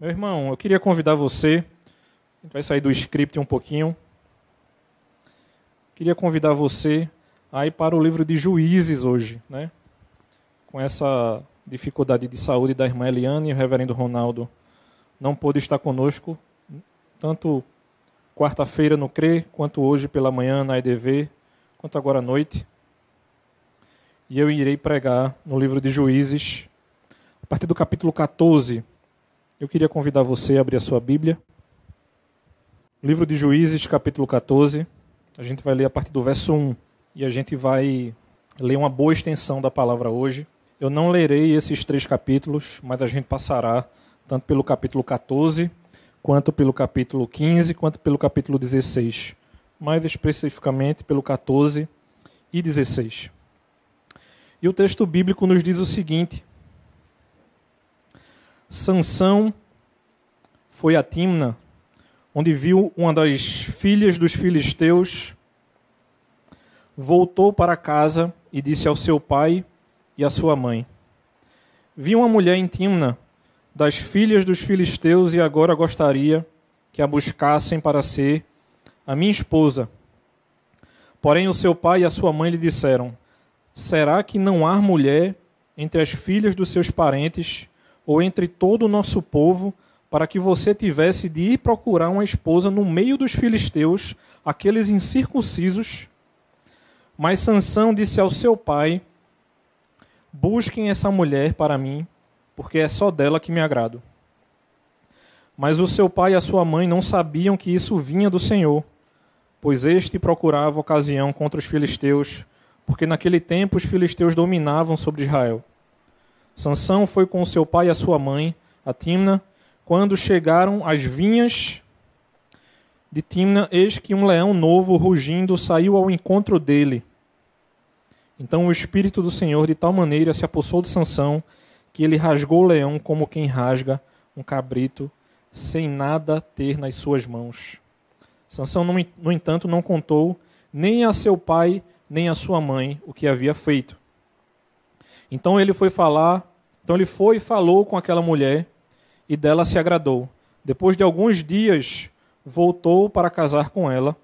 Meu irmão, eu queria convidar você, a gente vai sair do script um pouquinho. Queria convidar você a ir para o livro de Juízes hoje, né? Com essa dificuldade de saúde da irmã Eliane e o reverendo Ronaldo não pôde estar conosco, tanto quarta-feira no CRE, quanto hoje pela manhã na EDV, quanto agora à noite. E eu irei pregar no livro de Juízes, a partir do capítulo 14. Eu queria convidar você a abrir a sua Bíblia. Livro de Juízes, capítulo 14. A gente vai ler a partir do verso 1 e a gente vai ler uma boa extensão da palavra hoje. Eu não lerei esses três capítulos, mas a gente passará tanto pelo capítulo 14, quanto pelo capítulo 15, quanto pelo capítulo 16. Mais especificamente pelo 14 e 16. E o texto bíblico nos diz o seguinte: Sansão foi a Timna, onde viu uma das filhas dos filisteus, voltou para casa e disse ao seu pai e à sua mãe: Vi uma mulher em Timna, das filhas dos filisteus, e agora gostaria que a buscassem para ser a minha esposa. Porém, o seu pai e a sua mãe lhe disseram: Será que não há mulher entre as filhas dos seus parentes ou entre todo o nosso povo, para que você tivesse de ir procurar uma esposa no meio dos filisteus, aqueles incircuncisos. Mas Sansão disse ao seu pai: Busquem essa mulher para mim, porque é só dela que me agrado. Mas o seu pai e a sua mãe não sabiam que isso vinha do Senhor, pois este procurava ocasião contra os filisteus, porque naquele tempo os filisteus dominavam sobre Israel. Sansão foi com seu pai e a sua mãe, a Timna, quando chegaram às vinhas de Timna, eis que um leão novo rugindo saiu ao encontro dele. Então o espírito do Senhor de tal maneira se apossou de Sansão que ele rasgou o leão como quem rasga um cabrito, sem nada ter nas suas mãos. Sansão, no entanto, não contou nem a seu pai nem a sua mãe o que havia feito. Então ele foi falar então ele foi e falou com aquela mulher e dela se agradou. Depois de alguns dias, voltou para casar com ela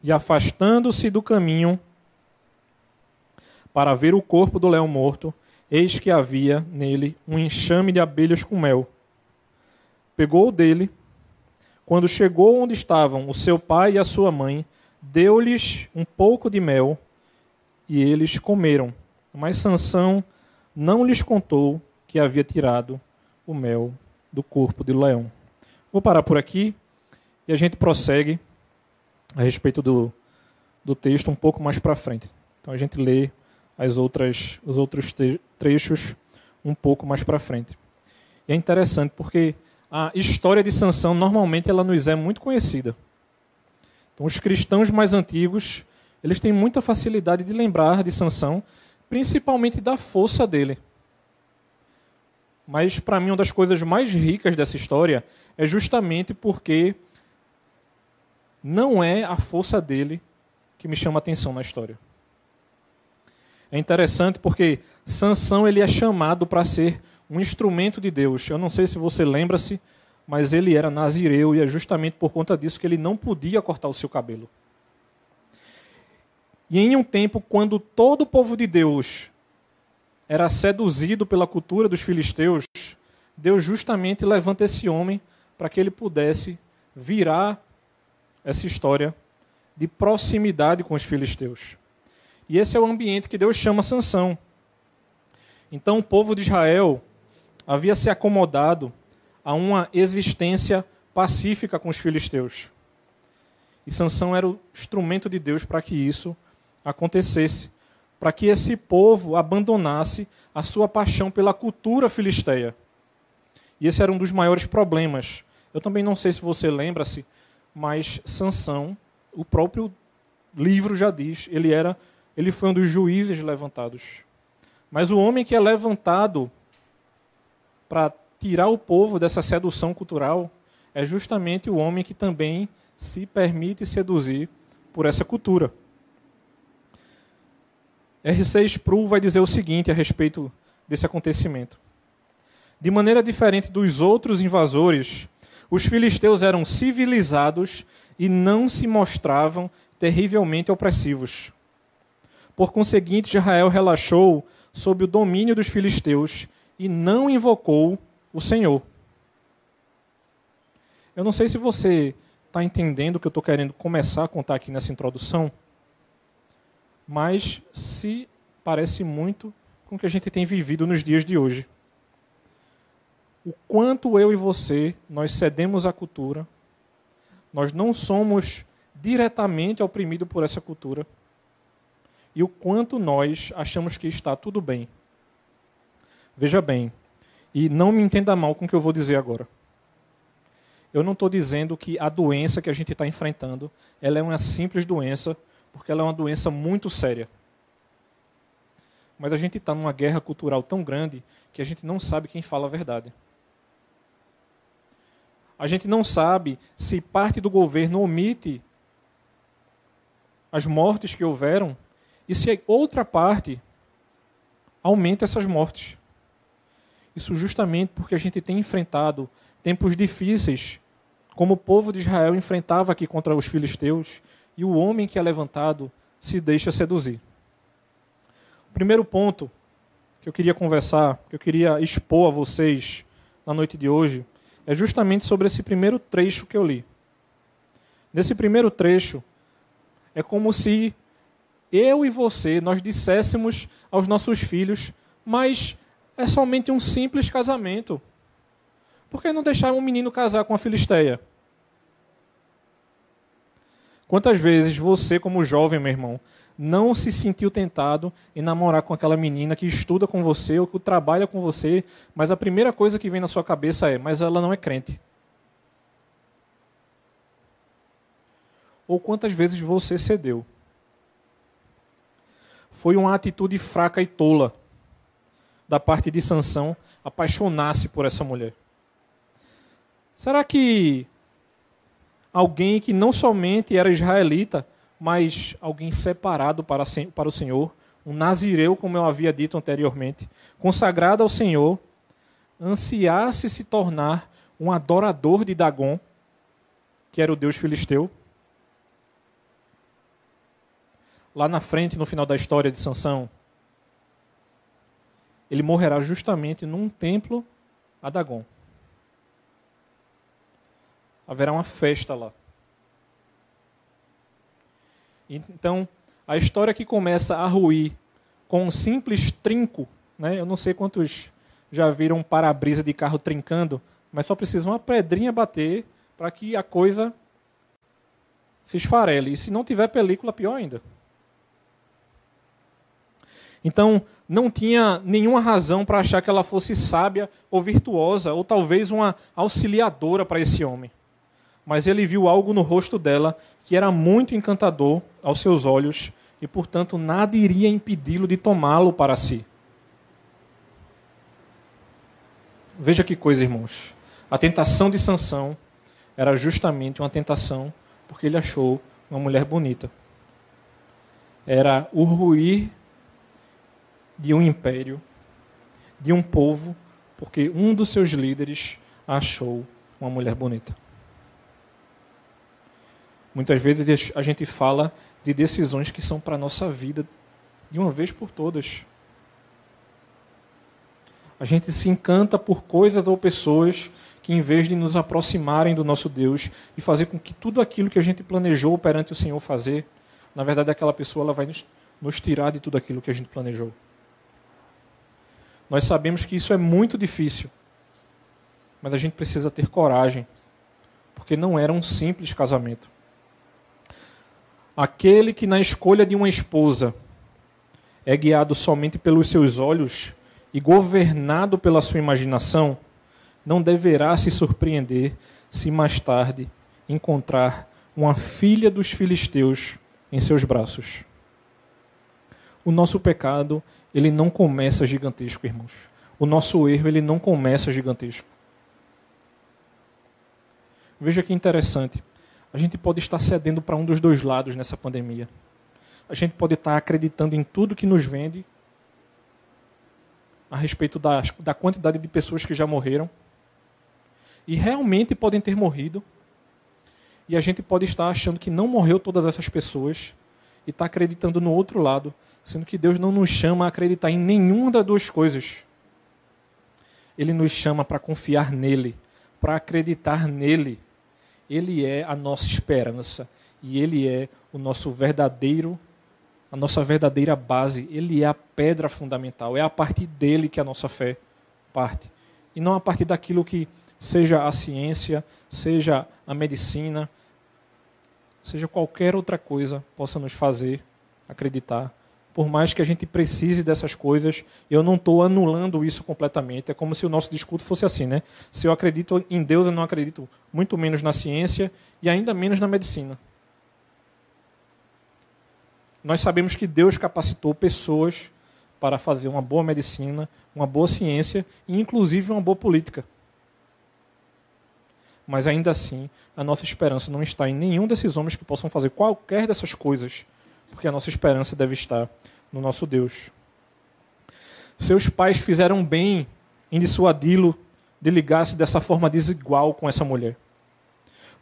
e, afastando-se do caminho para ver o corpo do leão morto, eis que havia nele um enxame de abelhas com mel. Pegou dele, quando chegou onde estavam o seu pai e a sua mãe, deu-lhes um pouco de mel e eles comeram. Mas Sansão não lhes contou que havia tirado o mel do corpo de leão. Vou parar por aqui e a gente prossegue a respeito do, do texto um pouco mais para frente. Então a gente lê as outras, os outros trechos um pouco mais para frente. E é interessante porque a história de Sansão normalmente ela nos é muito conhecida. Então os cristãos mais antigos eles têm muita facilidade de lembrar de Sansão principalmente da força dele. Mas para mim uma das coisas mais ricas dessa história é justamente porque não é a força dele que me chama atenção na história. É interessante porque Sansão ele é chamado para ser um instrumento de Deus. Eu não sei se você lembra-se, mas ele era nazireu e é justamente por conta disso que ele não podia cortar o seu cabelo. E em um tempo quando todo o povo de Deus era seduzido pela cultura dos filisteus, Deus justamente levanta esse homem para que ele pudesse virar essa história de proximidade com os filisteus. E esse é o ambiente que Deus chama Sansão. Então o povo de Israel havia se acomodado a uma existência pacífica com os filisteus. E Sansão era o instrumento de Deus para que isso acontecesse, para que esse povo abandonasse a sua paixão pela cultura filisteia. E esse era um dos maiores problemas. Eu também não sei se você lembra-se, mas Sansão, o próprio livro já diz, ele era, ele foi um dos juízes levantados. Mas o homem que é levantado para tirar o povo dessa sedução cultural é justamente o homem que também se permite seduzir por essa cultura. R6 Pro vai dizer o seguinte a respeito desse acontecimento. De maneira diferente dos outros invasores, os filisteus eram civilizados e não se mostravam terrivelmente opressivos. Por conseguinte, Israel relaxou sob o domínio dos filisteus e não invocou o Senhor. Eu não sei se você está entendendo o que eu estou querendo começar a contar aqui nessa introdução, mas se parece muito com o que a gente tem vivido nos dias de hoje. O quanto eu e você nós cedemos à cultura, nós não somos diretamente oprimidos por essa cultura, e o quanto nós achamos que está tudo bem. Veja bem, e não me entenda mal com o que eu vou dizer agora. Eu não estou dizendo que a doença que a gente está enfrentando ela é uma simples doença, porque ela é uma doença muito séria. Mas a gente está numa guerra cultural tão grande que a gente não sabe quem fala a verdade. A gente não sabe se parte do governo omite as mortes que houveram e se outra parte aumenta essas mortes. Isso justamente porque a gente tem enfrentado tempos difíceis, como o povo de Israel enfrentava aqui contra os filisteus, e o homem que é levantado se deixa seduzir. O primeiro ponto que eu queria conversar, que eu queria expor a vocês na noite de hoje, é justamente sobre esse primeiro trecho que eu li. Nesse primeiro trecho, é como se eu e você nós disséssemos aos nossos filhos, mas é somente um simples casamento. Por que não deixar um menino casar com a filisteia? Quantas vezes você, como jovem, meu irmão, não se sentiu tentado em namorar com aquela menina que estuda com você ou que trabalha com você, mas a primeira coisa que vem na sua cabeça é: mas ela não é crente. Ou quantas vezes você cedeu? Foi uma atitude fraca e tola da parte de Sansão apaixonar-se por essa mulher. Será que alguém que não somente era israelita, mas alguém separado para, o Senhor, um nazireu, como eu havia dito anteriormente, consagrado ao Senhor, ansiasse se tornar um adorador de Dagon, que era o deus filisteu? Lá na frente, no final da história de Sansão, ele morrerá justamente num templo a Dagon haverá uma festa lá. Então, a história que começa a ruir com um simples trinco, né? eu não sei quantos já viram um para-brisa de carro trincando, mas só precisa uma pedrinha bater para que a coisa se esfarele. E se não tiver película, pior ainda. Então, não tinha nenhuma razão para achar que ela fosse sábia ou virtuosa, ou talvez uma auxiliadora para esse homem mas ele viu algo no rosto dela que era muito encantador aos seus olhos e, portanto, nada iria impedi-lo de tomá-lo para si. Veja que coisa, irmãos. A tentação de Sansão era justamente uma tentação porque ele achou uma mulher bonita. Era o ruir de um império, de um povo, porque um dos seus líderes achou uma mulher bonita. Muitas vezes a gente fala de decisões que são para a nossa vida de uma vez por todas. A gente se encanta por coisas ou pessoas que, em vez de nos aproximarem do nosso Deus e fazer com que tudo aquilo que a gente planejou perante o Senhor fazer, na verdade, aquela pessoa ela vai nos, nos tirar de tudo aquilo que a gente planejou. Nós sabemos que isso é muito difícil, mas a gente precisa ter coragem, porque não era um simples casamento. Aquele que na escolha de uma esposa é guiado somente pelos seus olhos e governado pela sua imaginação, não deverá se surpreender se mais tarde encontrar uma filha dos filisteus em seus braços. O nosso pecado, ele não começa gigantesco, irmãos. O nosso erro, ele não começa gigantesco. Veja que interessante a gente pode estar cedendo para um dos dois lados nessa pandemia. A gente pode estar acreditando em tudo que nos vende, a respeito da, da quantidade de pessoas que já morreram e realmente podem ter morrido. E a gente pode estar achando que não morreu todas essas pessoas e está acreditando no outro lado, sendo que Deus não nos chama a acreditar em nenhuma das duas coisas. Ele nos chama para confiar nele, para acreditar nele. Ele é a nossa esperança e ele é o nosso verdadeiro a nossa verdadeira base, ele é a pedra fundamental, é a partir dele que a nossa fé parte. E não a partir daquilo que seja a ciência, seja a medicina, seja qualquer outra coisa possa nos fazer acreditar. Por mais que a gente precise dessas coisas, eu não estou anulando isso completamente. É como se o nosso discurso fosse assim, né? Se eu acredito em Deus, eu não acredito muito menos na ciência e ainda menos na medicina. Nós sabemos que Deus capacitou pessoas para fazer uma boa medicina, uma boa ciência e, inclusive, uma boa política. Mas ainda assim, a nossa esperança não está em nenhum desses homens que possam fazer qualquer dessas coisas, porque a nossa esperança deve estar no nosso Deus. Seus pais fizeram bem em dissuadi-lo de ligar-se dessa forma desigual com essa mulher.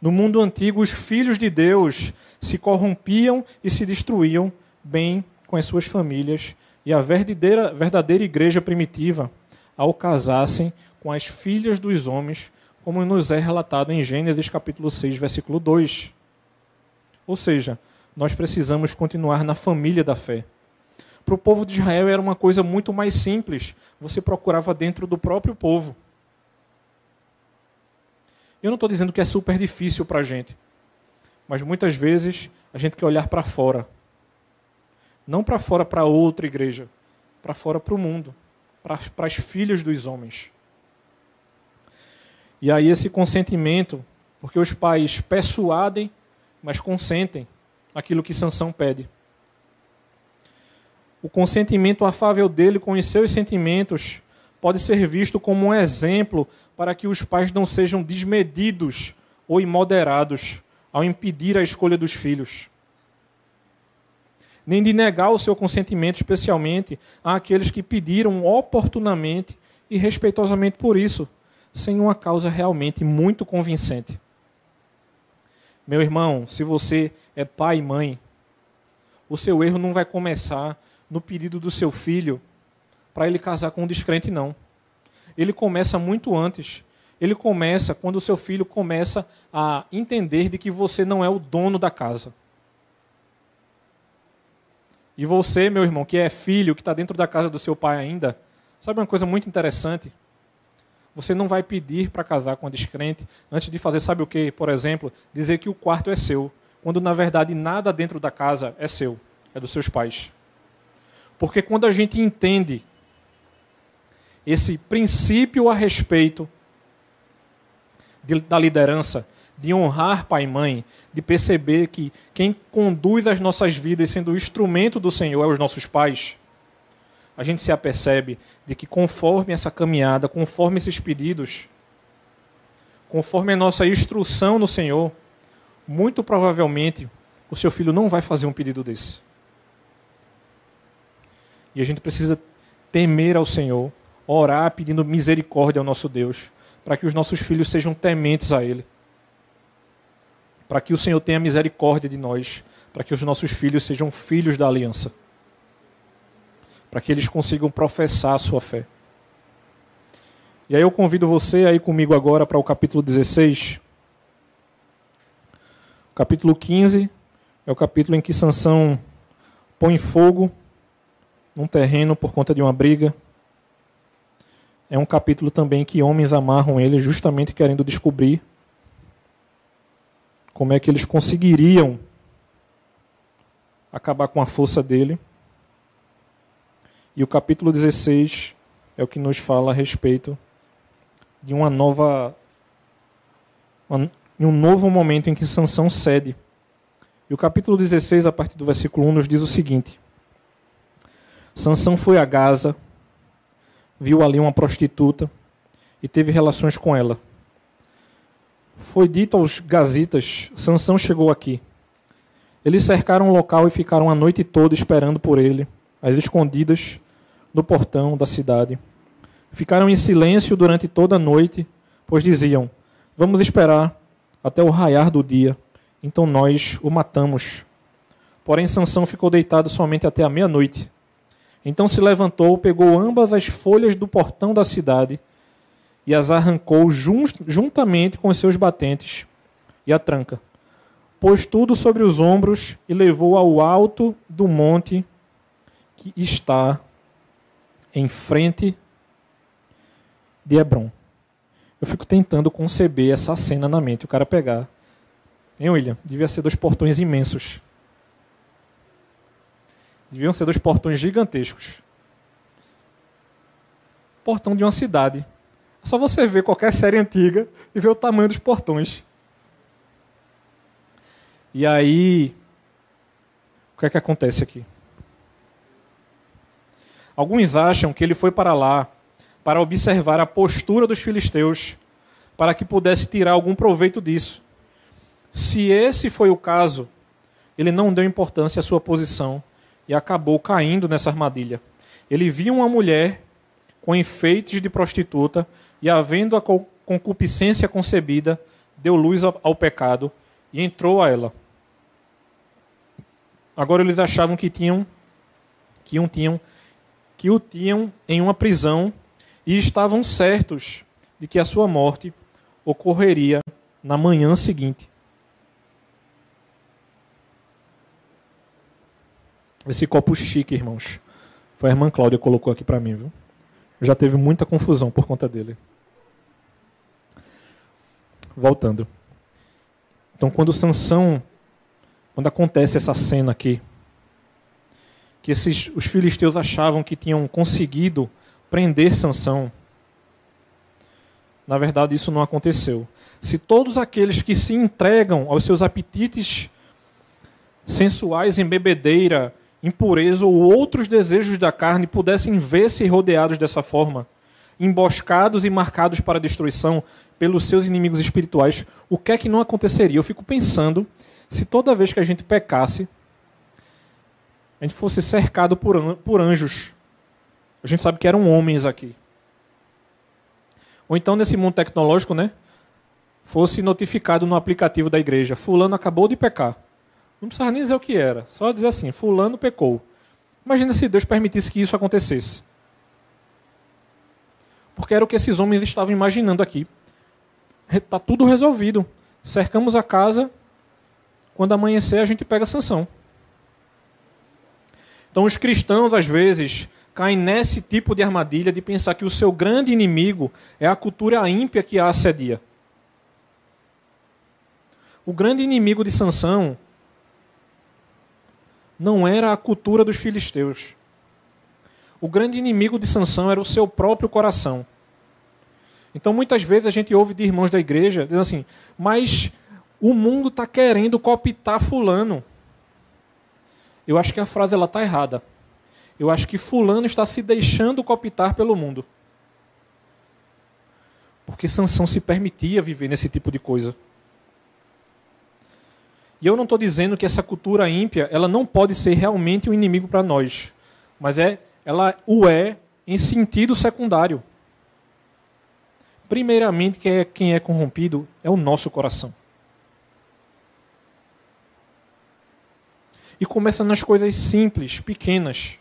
No mundo antigo, os filhos de Deus se corrompiam e se destruíam bem com as suas famílias, e a verdadeira, verdadeira igreja primitiva, ao casassem com as filhas dos homens, como nos é relatado em Gênesis capítulo 6, versículo 2. Ou seja, nós precisamos continuar na família da fé. Para o povo de Israel era uma coisa muito mais simples. Você procurava dentro do próprio povo. Eu não estou dizendo que é super difícil para a gente, mas muitas vezes a gente quer olhar para fora. Não para fora para outra igreja, para fora para o mundo, para as filhas dos homens. E aí esse consentimento, porque os pais persuadem, mas consentem aquilo que Sansão pede. O consentimento afável dele com os seus sentimentos pode ser visto como um exemplo para que os pais não sejam desmedidos ou imoderados ao impedir a escolha dos filhos. Nem de negar o seu consentimento, especialmente àqueles que pediram oportunamente e respeitosamente por isso, sem uma causa realmente muito convincente. Meu irmão, se você é pai e mãe, o seu erro não vai começar no pedido do seu filho para ele casar com um descrente, não. Ele começa muito antes. Ele começa quando o seu filho começa a entender de que você não é o dono da casa. E você, meu irmão, que é filho, que está dentro da casa do seu pai ainda, sabe uma coisa muito interessante? Você não vai pedir para casar com a descrente antes de fazer, sabe o que? Por exemplo, dizer que o quarto é seu, quando na verdade nada dentro da casa é seu, é dos seus pais. Porque quando a gente entende esse princípio a respeito de, da liderança, de honrar pai e mãe, de perceber que quem conduz as nossas vidas sendo o instrumento do Senhor é os nossos pais a gente se apercebe de que conforme essa caminhada, conforme esses pedidos, conforme a nossa instrução no Senhor, muito provavelmente o seu filho não vai fazer um pedido desse. E a gente precisa temer ao Senhor, orar pedindo misericórdia ao nosso Deus, para que os nossos filhos sejam tementes a Ele. Para que o Senhor tenha misericórdia de nós, para que os nossos filhos sejam filhos da aliança para que eles consigam professar a sua fé. E aí eu convido você a ir comigo agora para o capítulo 16. O capítulo 15 é o capítulo em que Sansão põe fogo num terreno por conta de uma briga. É um capítulo também que homens amarram ele justamente querendo descobrir como é que eles conseguiriam acabar com a força dele. E o capítulo 16 é o que nos fala a respeito de uma nova um novo momento em que Sansão cede. E o capítulo 16, a partir do versículo 1, nos diz o seguinte: Sansão foi a Gaza, viu ali uma prostituta e teve relações com ela. Foi dito aos gazitas: Sansão chegou aqui. Eles cercaram o local e ficaram a noite toda esperando por ele, às escondidas, no portão da cidade. Ficaram em silêncio durante toda a noite, pois diziam: Vamos esperar até o raiar do dia, então nós o matamos. Porém, Sansão ficou deitado somente até a meia-noite. Então se levantou, pegou ambas as folhas do portão da cidade e as arrancou juntamente com os seus batentes e a tranca. Pôs tudo sobre os ombros e levou ao alto do monte que está em frente de Hebron. Eu fico tentando conceber essa cena na mente, o cara pegar. Hein, William? Devia ser dois portões imensos. Deviam ser dois portões gigantescos. Portão de uma cidade. É só você ver qualquer série antiga e ver o tamanho dos portões. E aí, o que é que acontece aqui? Alguns acham que ele foi para lá para observar a postura dos filisteus, para que pudesse tirar algum proveito disso. Se esse foi o caso, ele não deu importância à sua posição e acabou caindo nessa armadilha. Ele viu uma mulher com enfeites de prostituta e, havendo a concupiscência concebida, deu luz ao pecado e entrou a ela. Agora eles achavam que tinham que um tinham que o tinham em uma prisão e estavam certos de que a sua morte ocorreria na manhã seguinte. Esse copo chique, irmãos. Foi a irmã Cláudia que colocou aqui para mim, viu? Já teve muita confusão por conta dele. Voltando. Então, quando Sansão, quando acontece essa cena aqui, que esses, os filisteus achavam que tinham conseguido prender Sansão. Na verdade, isso não aconteceu. Se todos aqueles que se entregam aos seus apetites sensuais em bebedeira, impureza ou outros desejos da carne pudessem ver-se rodeados dessa forma, emboscados e marcados para destruição pelos seus inimigos espirituais, o que é que não aconteceria? Eu fico pensando se toda vez que a gente pecasse, a gente fosse cercado por anjos a gente sabe que eram homens aqui. Ou então, nesse mundo tecnológico, né? Fosse notificado no aplicativo da igreja: Fulano acabou de pecar. Não precisava nem dizer o que era, só dizer assim: Fulano pecou. Imagina se Deus permitisse que isso acontecesse. Porque era o que esses homens estavam imaginando aqui. Está tudo resolvido. Cercamos a casa. Quando amanhecer, a gente pega a sanção. Então, os cristãos, às vezes, caem nesse tipo de armadilha de pensar que o seu grande inimigo é a cultura ímpia que a assedia. O grande inimigo de Sansão não era a cultura dos filisteus. O grande inimigo de Sansão era o seu próprio coração. Então muitas vezes a gente ouve de irmãos da igreja dizendo assim: "Mas o mundo está querendo cooptar fulano". Eu acho que a frase ela está errada. Eu acho que fulano está se deixando cooptar pelo mundo. Porque Sansão se permitia viver nesse tipo de coisa. E eu não estou dizendo que essa cultura ímpia ela não pode ser realmente um inimigo para nós, mas é, ela o é em sentido secundário. Primeiramente, quem é, quem é corrompido é o nosso coração. E começa nas coisas simples, pequenas.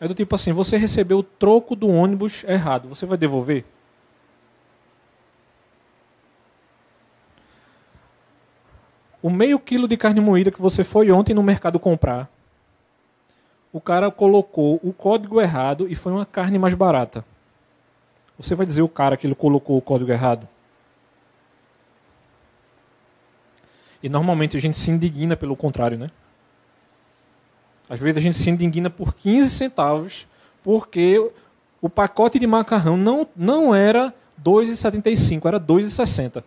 É do tipo assim: você recebeu o troco do ônibus errado, você vai devolver? O meio quilo de carne moída que você foi ontem no mercado comprar, o cara colocou o código errado e foi uma carne mais barata. Você vai dizer o cara que ele colocou o código errado? E normalmente a gente se indigna pelo contrário, né? Às vezes a gente se indigna por 15 centavos, porque o pacote de macarrão não, não era 2,75, era 2,60.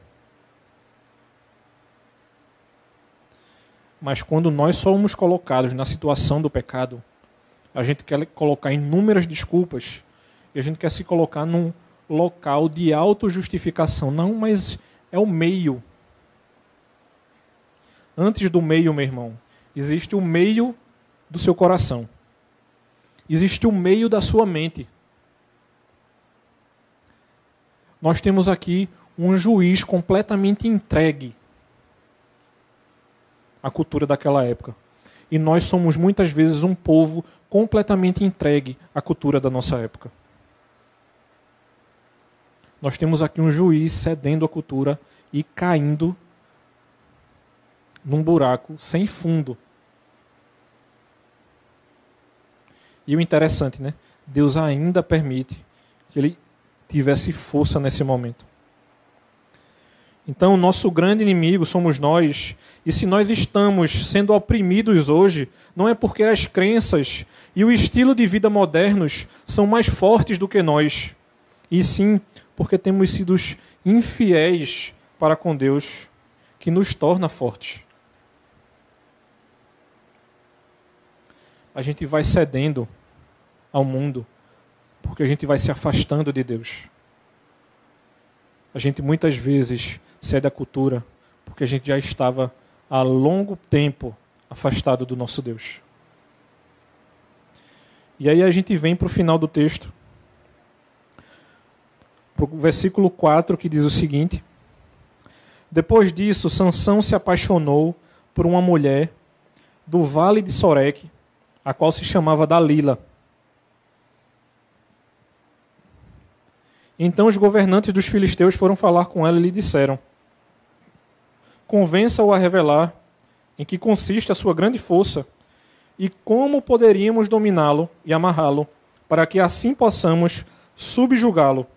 Mas quando nós somos colocados na situação do pecado, a gente quer colocar inúmeras desculpas e a gente quer se colocar num local de autojustificação. Não, mas é o meio. Antes do meio, meu irmão, existe o meio do seu coração. Existe o meio da sua mente. Nós temos aqui um juiz completamente entregue à cultura daquela época. E nós somos muitas vezes um povo completamente entregue à cultura da nossa época. Nós temos aqui um juiz cedendo à cultura e caindo num buraco sem fundo. E o interessante, né? Deus ainda permite que ele tivesse força nesse momento. Então, o nosso grande inimigo somos nós, e se nós estamos sendo oprimidos hoje, não é porque as crenças e o estilo de vida modernos são mais fortes do que nós, e sim porque temos sido infiéis para com Deus, que nos torna fortes. A gente vai cedendo ao mundo, porque a gente vai se afastando de Deus. A gente muitas vezes cede à cultura, porque a gente já estava há longo tempo afastado do nosso Deus. E aí a gente vem para o final do texto, para o versículo 4, que diz o seguinte: Depois disso, Sansão se apaixonou por uma mulher do vale de Soreque, a qual se chamava Dalila. Então os governantes dos filisteus foram falar com ela e lhe disseram: Convença-o a revelar em que consiste a sua grande força e como poderíamos dominá-lo e amarrá-lo, para que assim possamos subjugá-lo.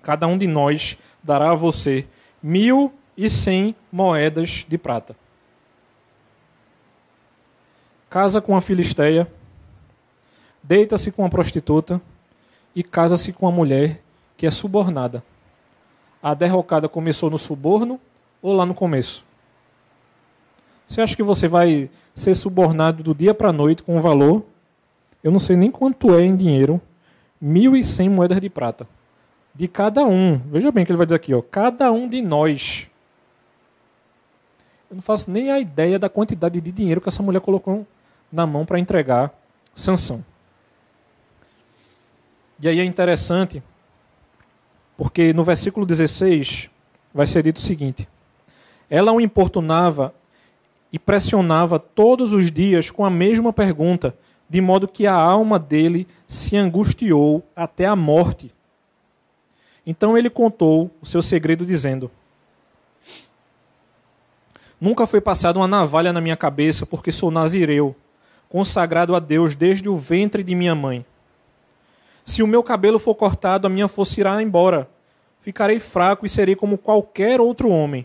Cada um de nós dará a você mil e cem moedas de prata. Casa com a filisteia, deita-se com a prostituta e casa-se com a mulher que é subornada. A derrocada começou no suborno ou lá no começo? Você acha que você vai ser subornado do dia para a noite com um valor? Eu não sei nem quanto é em dinheiro. 1.100 moedas de prata. De cada um. Veja bem o que ele vai dizer aqui. Ó, cada um de nós. Eu não faço nem a ideia da quantidade de dinheiro que essa mulher colocou na mão para entregar Sansão. E aí é interessante porque no versículo 16 vai ser dito o seguinte: Ela o importunava e pressionava todos os dias com a mesma pergunta, de modo que a alma dele se angustiou até a morte. Então ele contou o seu segredo, dizendo: Nunca foi passada uma navalha na minha cabeça, porque sou nazireu, consagrado a Deus desde o ventre de minha mãe. Se o meu cabelo for cortado, a minha força irá embora. Ficarei fraco e serei como qualquer outro homem.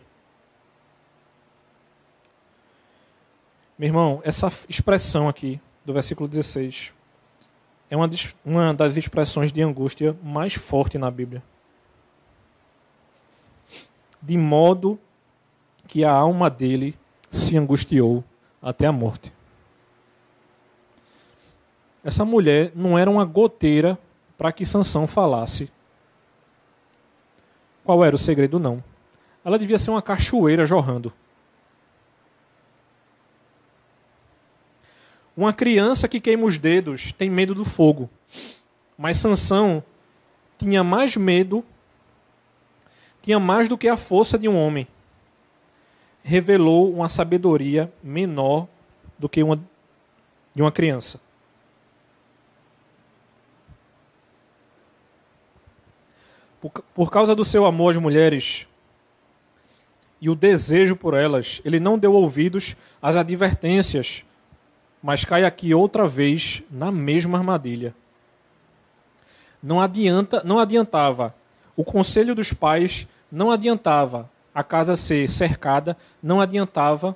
Meu irmão, essa expressão aqui do versículo 16 é uma, uma das expressões de angústia mais forte na Bíblia. De modo que a alma dele se angustiou até a morte. Essa mulher não era uma goteira para que Sansão falasse. Qual era o segredo? Não. Ela devia ser uma cachoeira jorrando. Uma criança que queima os dedos tem medo do fogo. Mas Sansão tinha mais medo, tinha mais do que a força de um homem. Revelou uma sabedoria menor do que uma de uma criança. Por, causa do seu amor às mulheres e o desejo por elas, ele não deu ouvidos às advertências, mas cai aqui outra vez na mesma armadilha. Não adianta, não adiantava o conselho dos pais, não adiantava a casa ser cercada, não adiantava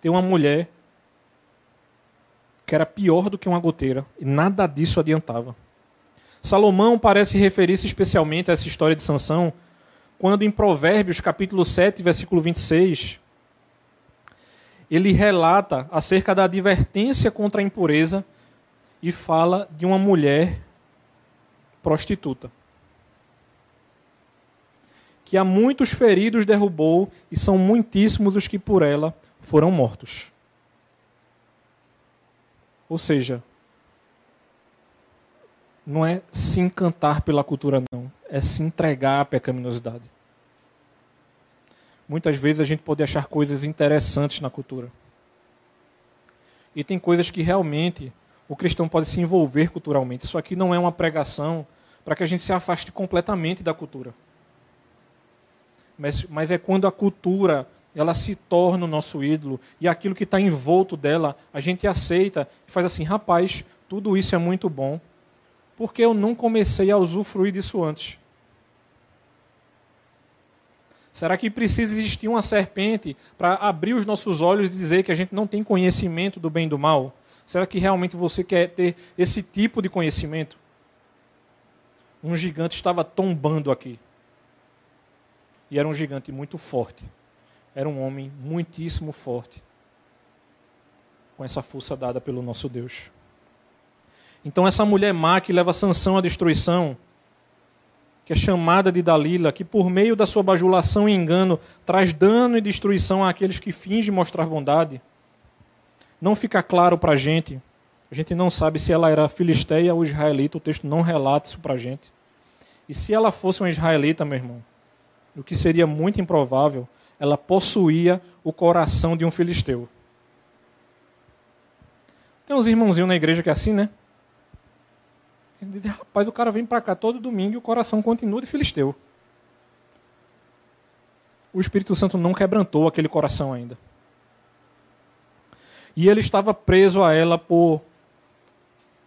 ter uma mulher que era pior do que uma goteira, e nada disso adiantava. Salomão parece referir-se especialmente a essa história de Sansão quando em Provérbios, capítulo 7, versículo 26, ele relata acerca da advertência contra a impureza e fala de uma mulher prostituta. Que a muitos feridos derrubou e são muitíssimos os que por ela foram mortos. Ou seja, não é se encantar pela cultura, não. é se entregar à pecaminosidade. Muitas vezes a gente pode achar coisas interessantes na cultura. E tem coisas que realmente o cristão pode se envolver culturalmente. Isso aqui não é uma pregação para que a gente se afaste completamente da cultura. Mas, mas é quando a cultura ela se torna o nosso ídolo e aquilo que está envolto dela a gente aceita e faz assim, rapaz, tudo isso é muito bom, porque eu não comecei a usufruir disso antes. Será que precisa existir uma serpente para abrir os nossos olhos e dizer que a gente não tem conhecimento do bem e do mal? Será que realmente você quer ter esse tipo de conhecimento? Um gigante estava tombando aqui. E era um gigante muito forte. Era um homem muitíssimo forte. Com essa força dada pelo nosso Deus. Então, essa mulher má que leva Sansão à destruição, que é chamada de Dalila, que por meio da sua bajulação e engano traz dano e destruição àqueles que fingem mostrar bondade, não fica claro para a gente. A gente não sabe se ela era filisteia ou israelita, o texto não relata isso para a gente. E se ela fosse uma israelita, meu irmão, o que seria muito improvável, ela possuía o coração de um filisteu. Tem uns irmãozinhos na igreja que é assim, né? Ele diz, rapaz, o cara vem para cá todo domingo e o coração continua de filisteu. O Espírito Santo não quebrantou aquele coração ainda. E ele estava preso a ela por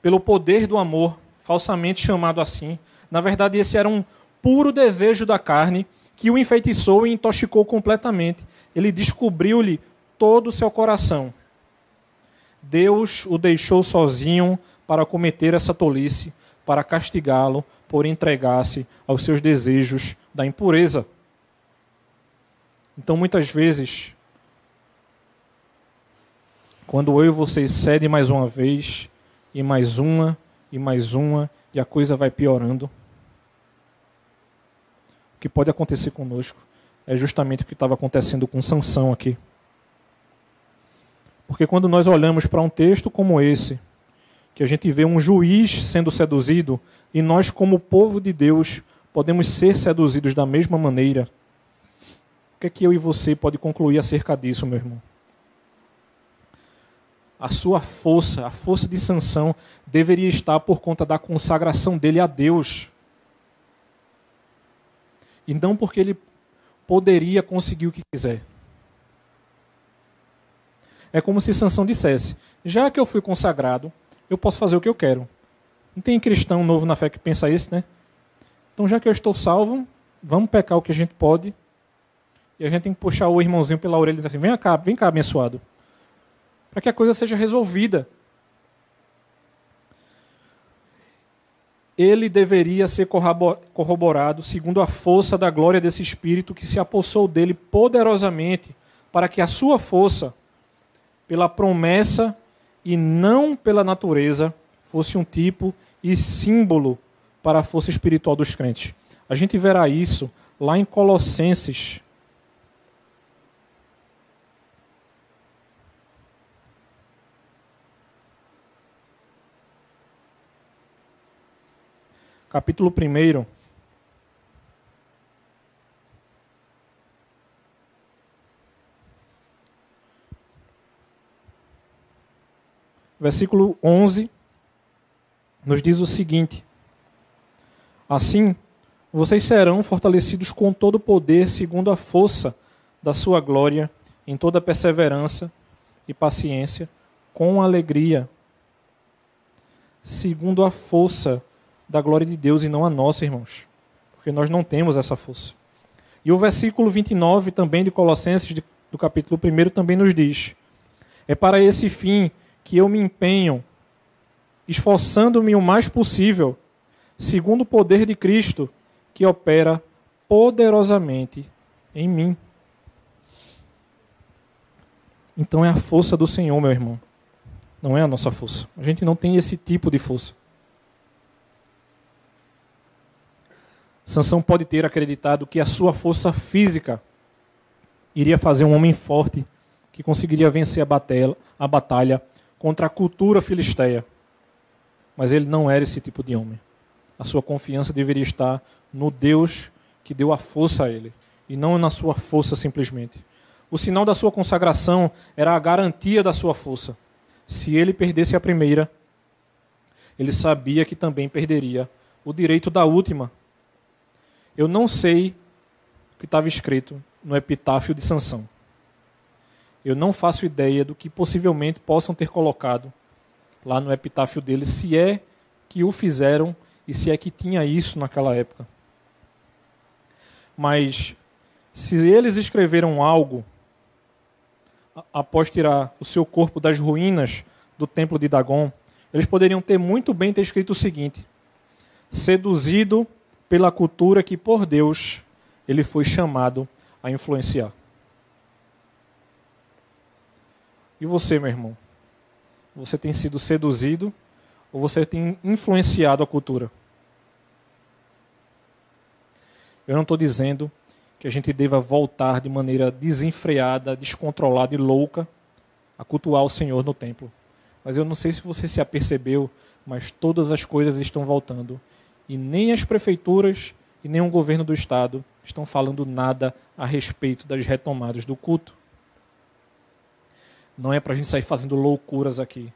pelo poder do amor, falsamente chamado assim. Na verdade, esse era um puro desejo da carne que o enfeitiçou e intoxicou completamente. Ele descobriu-lhe todo o seu coração. Deus o deixou sozinho para cometer essa tolice, para castigá-lo por entregar-se aos seus desejos da impureza. Então, muitas vezes, quando eu e você cedem mais uma vez, e mais uma, e mais uma, e a coisa vai piorando, o que pode acontecer conosco é justamente o que estava acontecendo com Sansão aqui. Porque quando nós olhamos para um texto como esse, que a gente vê um juiz sendo seduzido e nós, como povo de Deus, podemos ser seduzidos da mesma maneira. O que é que eu e você pode concluir acerca disso, meu irmão? A sua força, a força de sanção, deveria estar por conta da consagração dele a Deus. E não porque ele poderia conseguir o que quiser. É como se Sansão dissesse: já que eu fui consagrado, eu posso fazer o que eu quero. Não tem cristão novo na fé que pensa isso, né? Então, já que eu estou salvo, vamos pecar o que a gente pode. E a gente tem que puxar o irmãozinho pela orelha e dizer assim: vem cá, vem cá, abençoado. Para que a coisa seja resolvida. Ele deveria ser corroborado segundo a força da glória desse Espírito que se apossou dele poderosamente, para que a sua força, pela promessa e não pela natureza, fosse um tipo e símbolo para a força espiritual dos crentes. A gente verá isso lá em Colossenses. Capítulo 1. Versículo 11, nos diz o seguinte: Assim, vocês serão fortalecidos com todo o poder, segundo a força da sua glória, em toda perseverança e paciência, com alegria, segundo a força da glória de Deus e não a nossa, irmãos, porque nós não temos essa força. E o versículo 29 também de Colossenses, do capítulo 1, também nos diz: É para esse fim que eu me empenho, esforçando-me o mais possível, segundo o poder de Cristo, que opera poderosamente em mim. Então é a força do Senhor, meu irmão. Não é a nossa força. A gente não tem esse tipo de força. Sansão pode ter acreditado que a sua força física iria fazer um homem forte que conseguiria vencer a batalha, a batalha contra a cultura filisteia. Mas ele não era esse tipo de homem. a sua confiança deveria estar no Deus que deu a força a ele, e não na sua força simplesmente. O sinal da sua consagração era a garantia da sua força. Se ele perdesse a primeira, ele sabia que também perderia o direito da última. Eu não sei o que estava escrito no epitáfio de Sansão. Eu não faço ideia do que possivelmente possam ter colocado lá no epitáfio dele, se é que o fizeram e se é que tinha isso naquela época. Mas se eles escreveram algo após tirar o seu corpo das ruínas do templo de Dagon, eles poderiam ter muito bem ter escrito o seguinte: seduzido pela cultura que por Deus ele foi chamado a influenciar. E você, meu irmão? Você tem sido seduzido ou você tem influenciado a cultura? Eu não estou dizendo que a gente deva voltar de maneira desenfreada, descontrolada e louca a cultuar o Senhor no templo. Mas eu não sei se você se apercebeu, mas todas as coisas estão voltando. E nem as prefeituras e nem o governo do Estado estão falando nada a respeito das retomadas do culto. Não é para a gente sair fazendo loucuras aqui,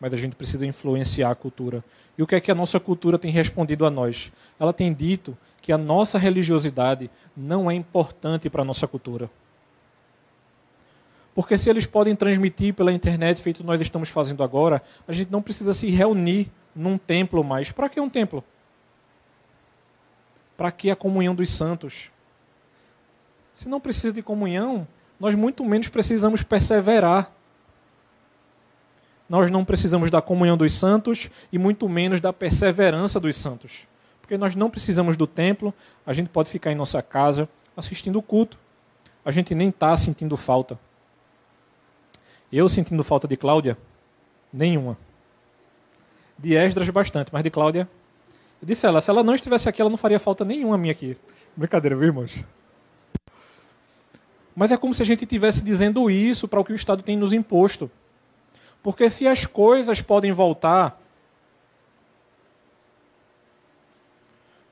mas a gente precisa influenciar a cultura. E o que é que a nossa cultura tem respondido a nós? Ela tem dito que a nossa religiosidade não é importante para a nossa cultura. Porque se eles podem transmitir pela internet, feito nós estamos fazendo agora, a gente não precisa se reunir num templo mais. Para que um templo? Para que a comunhão dos santos? Se não precisa de comunhão, nós muito menos precisamos perseverar nós não precisamos da comunhão dos santos e muito menos da perseverança dos santos. Porque nós não precisamos do templo, a gente pode ficar em nossa casa assistindo o culto. A gente nem está sentindo falta. Eu sentindo falta de Cláudia? Nenhuma. De Esdras, bastante, mas de Cláudia. Eu disse a ela: se ela não estivesse aqui, ela não faria falta nenhuma minha aqui. Brincadeira, viu, irmãos? Mas é como se a gente estivesse dizendo isso para o que o Estado tem nos imposto. Porque se as coisas podem voltar,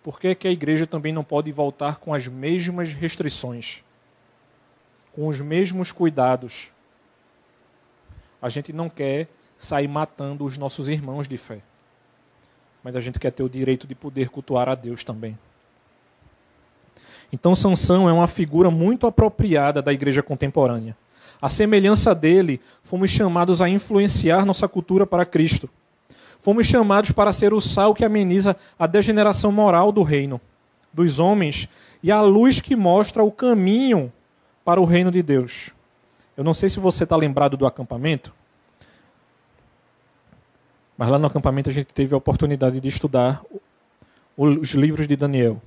por que, que a igreja também não pode voltar com as mesmas restrições? Com os mesmos cuidados? A gente não quer sair matando os nossos irmãos de fé. Mas a gente quer ter o direito de poder cultuar a Deus também. Então Sansão é uma figura muito apropriada da igreja contemporânea. A semelhança dele, fomos chamados a influenciar nossa cultura para Cristo. Fomos chamados para ser o sal que ameniza a degeneração moral do reino, dos homens, e a luz que mostra o caminho para o reino de Deus. Eu não sei se você está lembrado do acampamento, mas lá no acampamento a gente teve a oportunidade de estudar os livros de Daniel.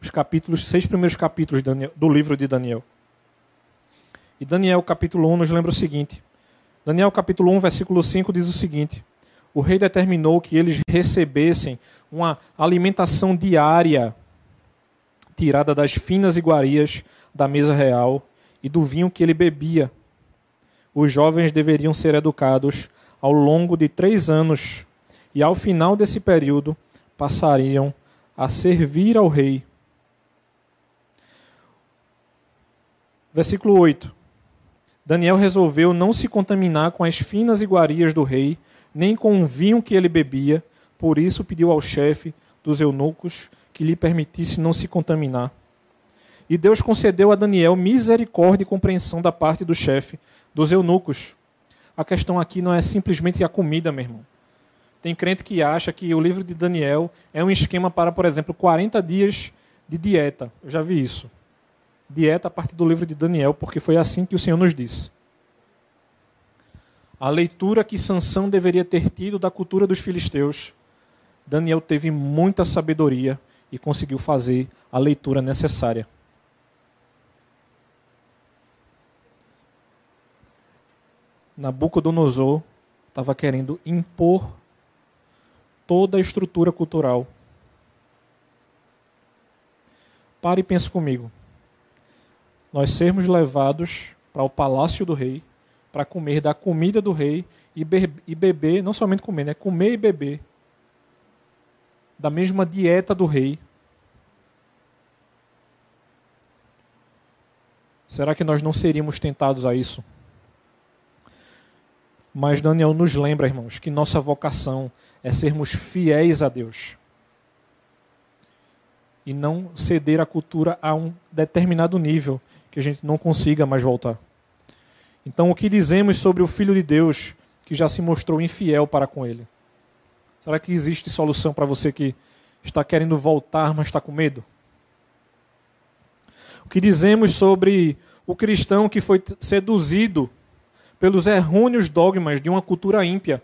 Os capítulos, seis primeiros capítulos do livro de Daniel. E Daniel capítulo 1 nos lembra o seguinte. Daniel capítulo 1, versículo 5 diz o seguinte: O rei determinou que eles recebessem uma alimentação diária tirada das finas iguarias da mesa real e do vinho que ele bebia. Os jovens deveriam ser educados ao longo de três anos e, ao final desse período, passariam a servir ao rei. Versículo 8. Daniel resolveu não se contaminar com as finas iguarias do rei, nem com o vinho que ele bebia, por isso pediu ao chefe dos eunucos que lhe permitisse não se contaminar. E Deus concedeu a Daniel misericórdia e compreensão da parte do chefe dos eunucos. A questão aqui não é simplesmente a comida, meu irmão. Tem crente que acha que o livro de Daniel é um esquema para, por exemplo, 40 dias de dieta. Eu já vi isso dieta a partir do livro de Daniel, porque foi assim que o Senhor nos disse. A leitura que Sansão deveria ter tido da cultura dos filisteus, Daniel teve muita sabedoria e conseguiu fazer a leitura necessária. Nabucodonosor estava querendo impor toda a estrutura cultural. Pare e pense comigo nós sermos levados para o palácio do rei, para comer da comida do rei e, be e beber, não somente comer, né? comer e beber da mesma dieta do rei? Será que nós não seríamos tentados a isso? Mas Daniel nos lembra, irmãos, que nossa vocação é sermos fiéis a Deus e não ceder a cultura a um determinado nível que a gente não consiga mais voltar. Então, o que dizemos sobre o Filho de Deus que já se mostrou infiel para com ele? Será que existe solução para você que está querendo voltar, mas está com medo? O que dizemos sobre o cristão que foi seduzido pelos errôneos dogmas de uma cultura ímpia?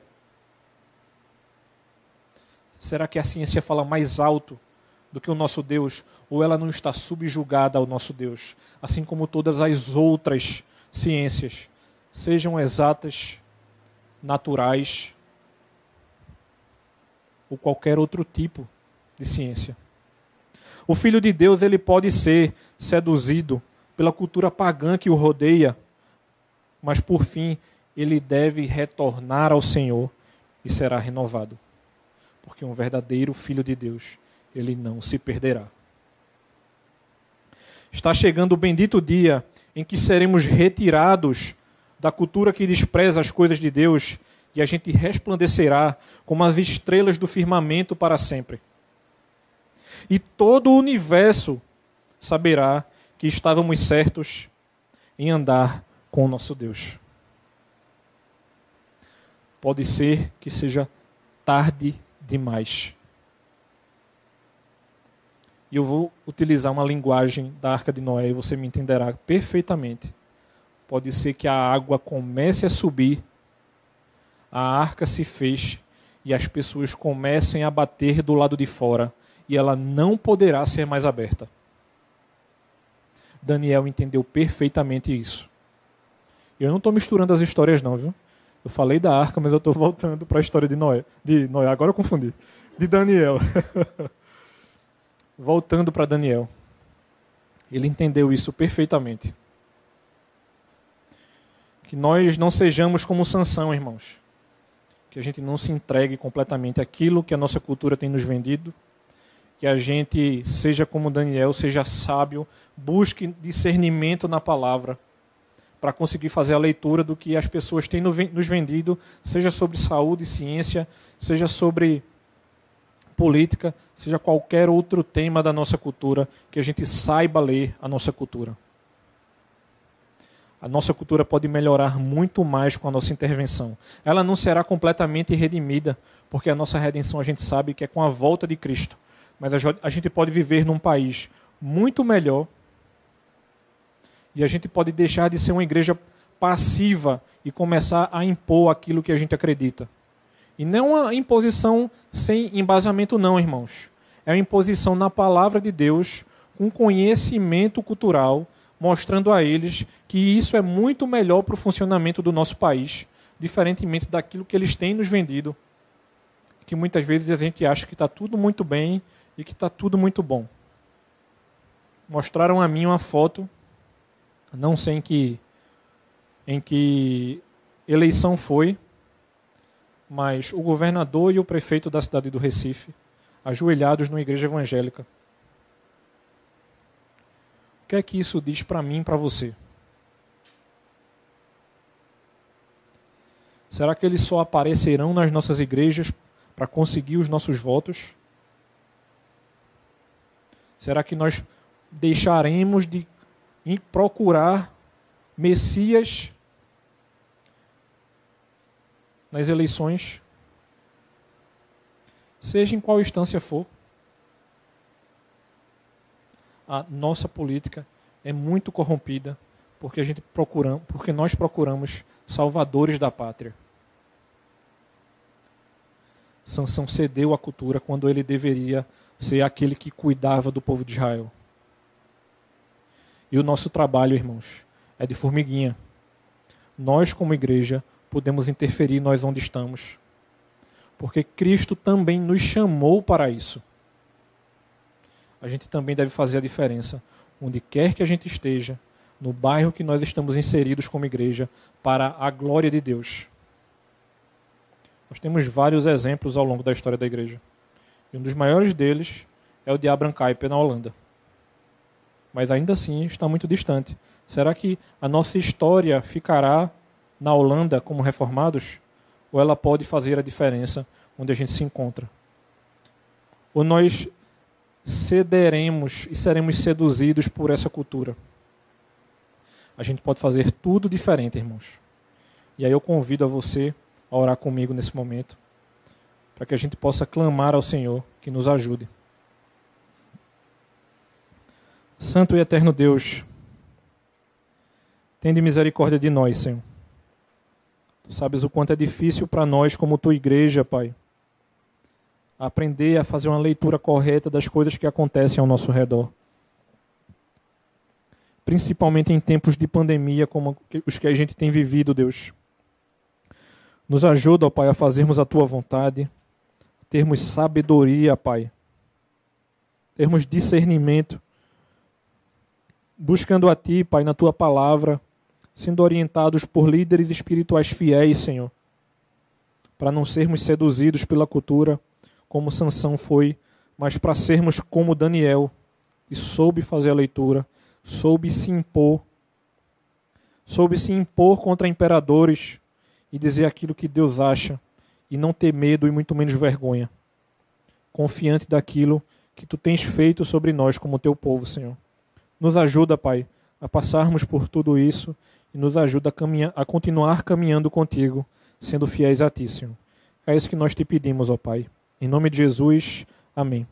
Será que a ciência fala mais alto do que o nosso Deus, ou ela não está subjugada ao nosso Deus, assim como todas as outras ciências, sejam exatas, naturais ou qualquer outro tipo de ciência. O filho de Deus ele pode ser seduzido pela cultura pagã que o rodeia, mas por fim ele deve retornar ao Senhor e será renovado. Porque um verdadeiro filho de Deus ele não se perderá. Está chegando o bendito dia em que seremos retirados da cultura que despreza as coisas de Deus e a gente resplandecerá como as estrelas do firmamento para sempre. E todo o universo saberá que estávamos certos em andar com o nosso Deus. Pode ser que seja tarde demais. E eu vou utilizar uma linguagem da Arca de Noé e você me entenderá perfeitamente. Pode ser que a água comece a subir, a arca se feche e as pessoas comecem a bater do lado de fora e ela não poderá ser mais aberta. Daniel entendeu perfeitamente isso. Eu não estou misturando as histórias, não, viu? Eu falei da arca, mas eu estou voltando para a história de Noé. De Noé, agora eu confundi. De Daniel. voltando para Daniel. Ele entendeu isso perfeitamente. Que nós não sejamos como Sansão, irmãos. Que a gente não se entregue completamente àquilo que a nossa cultura tem nos vendido. Que a gente seja como Daniel, seja sábio, busque discernimento na palavra para conseguir fazer a leitura do que as pessoas têm nos vendido, seja sobre saúde, ciência, seja sobre política, seja qualquer outro tema da nossa cultura, que a gente saiba ler a nossa cultura. A nossa cultura pode melhorar muito mais com a nossa intervenção. Ela não será completamente redimida, porque a nossa redenção a gente sabe que é com a volta de Cristo. Mas a gente pode viver num país muito melhor e a gente pode deixar de ser uma igreja passiva e começar a impor aquilo que a gente acredita. E não uma imposição sem embasamento, não, irmãos. É uma imposição na palavra de Deus, com conhecimento cultural, mostrando a eles que isso é muito melhor para o funcionamento do nosso país, diferentemente daquilo que eles têm nos vendido, que muitas vezes a gente acha que está tudo muito bem e que está tudo muito bom. Mostraram a mim uma foto, não sei em que, em que eleição foi, mas o governador e o prefeito da cidade do Recife, ajoelhados numa igreja evangélica. O que é que isso diz para mim e para você? Será que eles só aparecerão nas nossas igrejas para conseguir os nossos votos? Será que nós deixaremos de procurar Messias nas eleições, seja em qual instância for, a nossa política é muito corrompida porque a gente procuramos, porque nós procuramos salvadores da pátria. Sansão cedeu à cultura quando ele deveria ser aquele que cuidava do povo de Israel. E o nosso trabalho, irmãos, é de formiguinha. Nós, como igreja, podemos interferir nós onde estamos. Porque Cristo também nos chamou para isso. A gente também deve fazer a diferença, onde quer que a gente esteja, no bairro que nós estamos inseridos como igreja, para a glória de Deus. Nós temos vários exemplos ao longo da história da igreja. E um dos maiores deles é o de Abrancaipe, na Holanda. Mas ainda assim está muito distante. Será que a nossa história ficará na Holanda como reformados? Ou ela pode fazer a diferença onde a gente se encontra? Ou nós cederemos e seremos seduzidos por essa cultura? A gente pode fazer tudo diferente, irmãos. E aí eu convido a você a orar comigo nesse momento, para que a gente possa clamar ao Senhor que nos ajude. Santo e eterno Deus, tende misericórdia de nós, Senhor. Tu sabes o quanto é difícil para nós, como tua igreja, Pai, aprender a fazer uma leitura correta das coisas que acontecem ao nosso redor. Principalmente em tempos de pandemia como os que a gente tem vivido, Deus. Nos ajuda, ó Pai, a fazermos a tua vontade, termos sabedoria, Pai, termos discernimento, buscando a Ti, Pai, na Tua palavra, sendo orientados por líderes espirituais fiéis, Senhor, para não sermos seduzidos pela cultura, como Sansão foi, mas para sermos como Daniel, e soube fazer a leitura, soube se impor, soube se impor contra imperadores, e dizer aquilo que Deus acha e não ter medo e muito menos vergonha. Confiante daquilo que tu tens feito sobre nós como teu povo, Senhor. Nos ajuda, Pai, a passarmos por tudo isso e nos ajuda a, a continuar caminhando contigo, sendo fiéis a ti, Senhor. É isso que nós te pedimos, ó Pai. Em nome de Jesus, amém.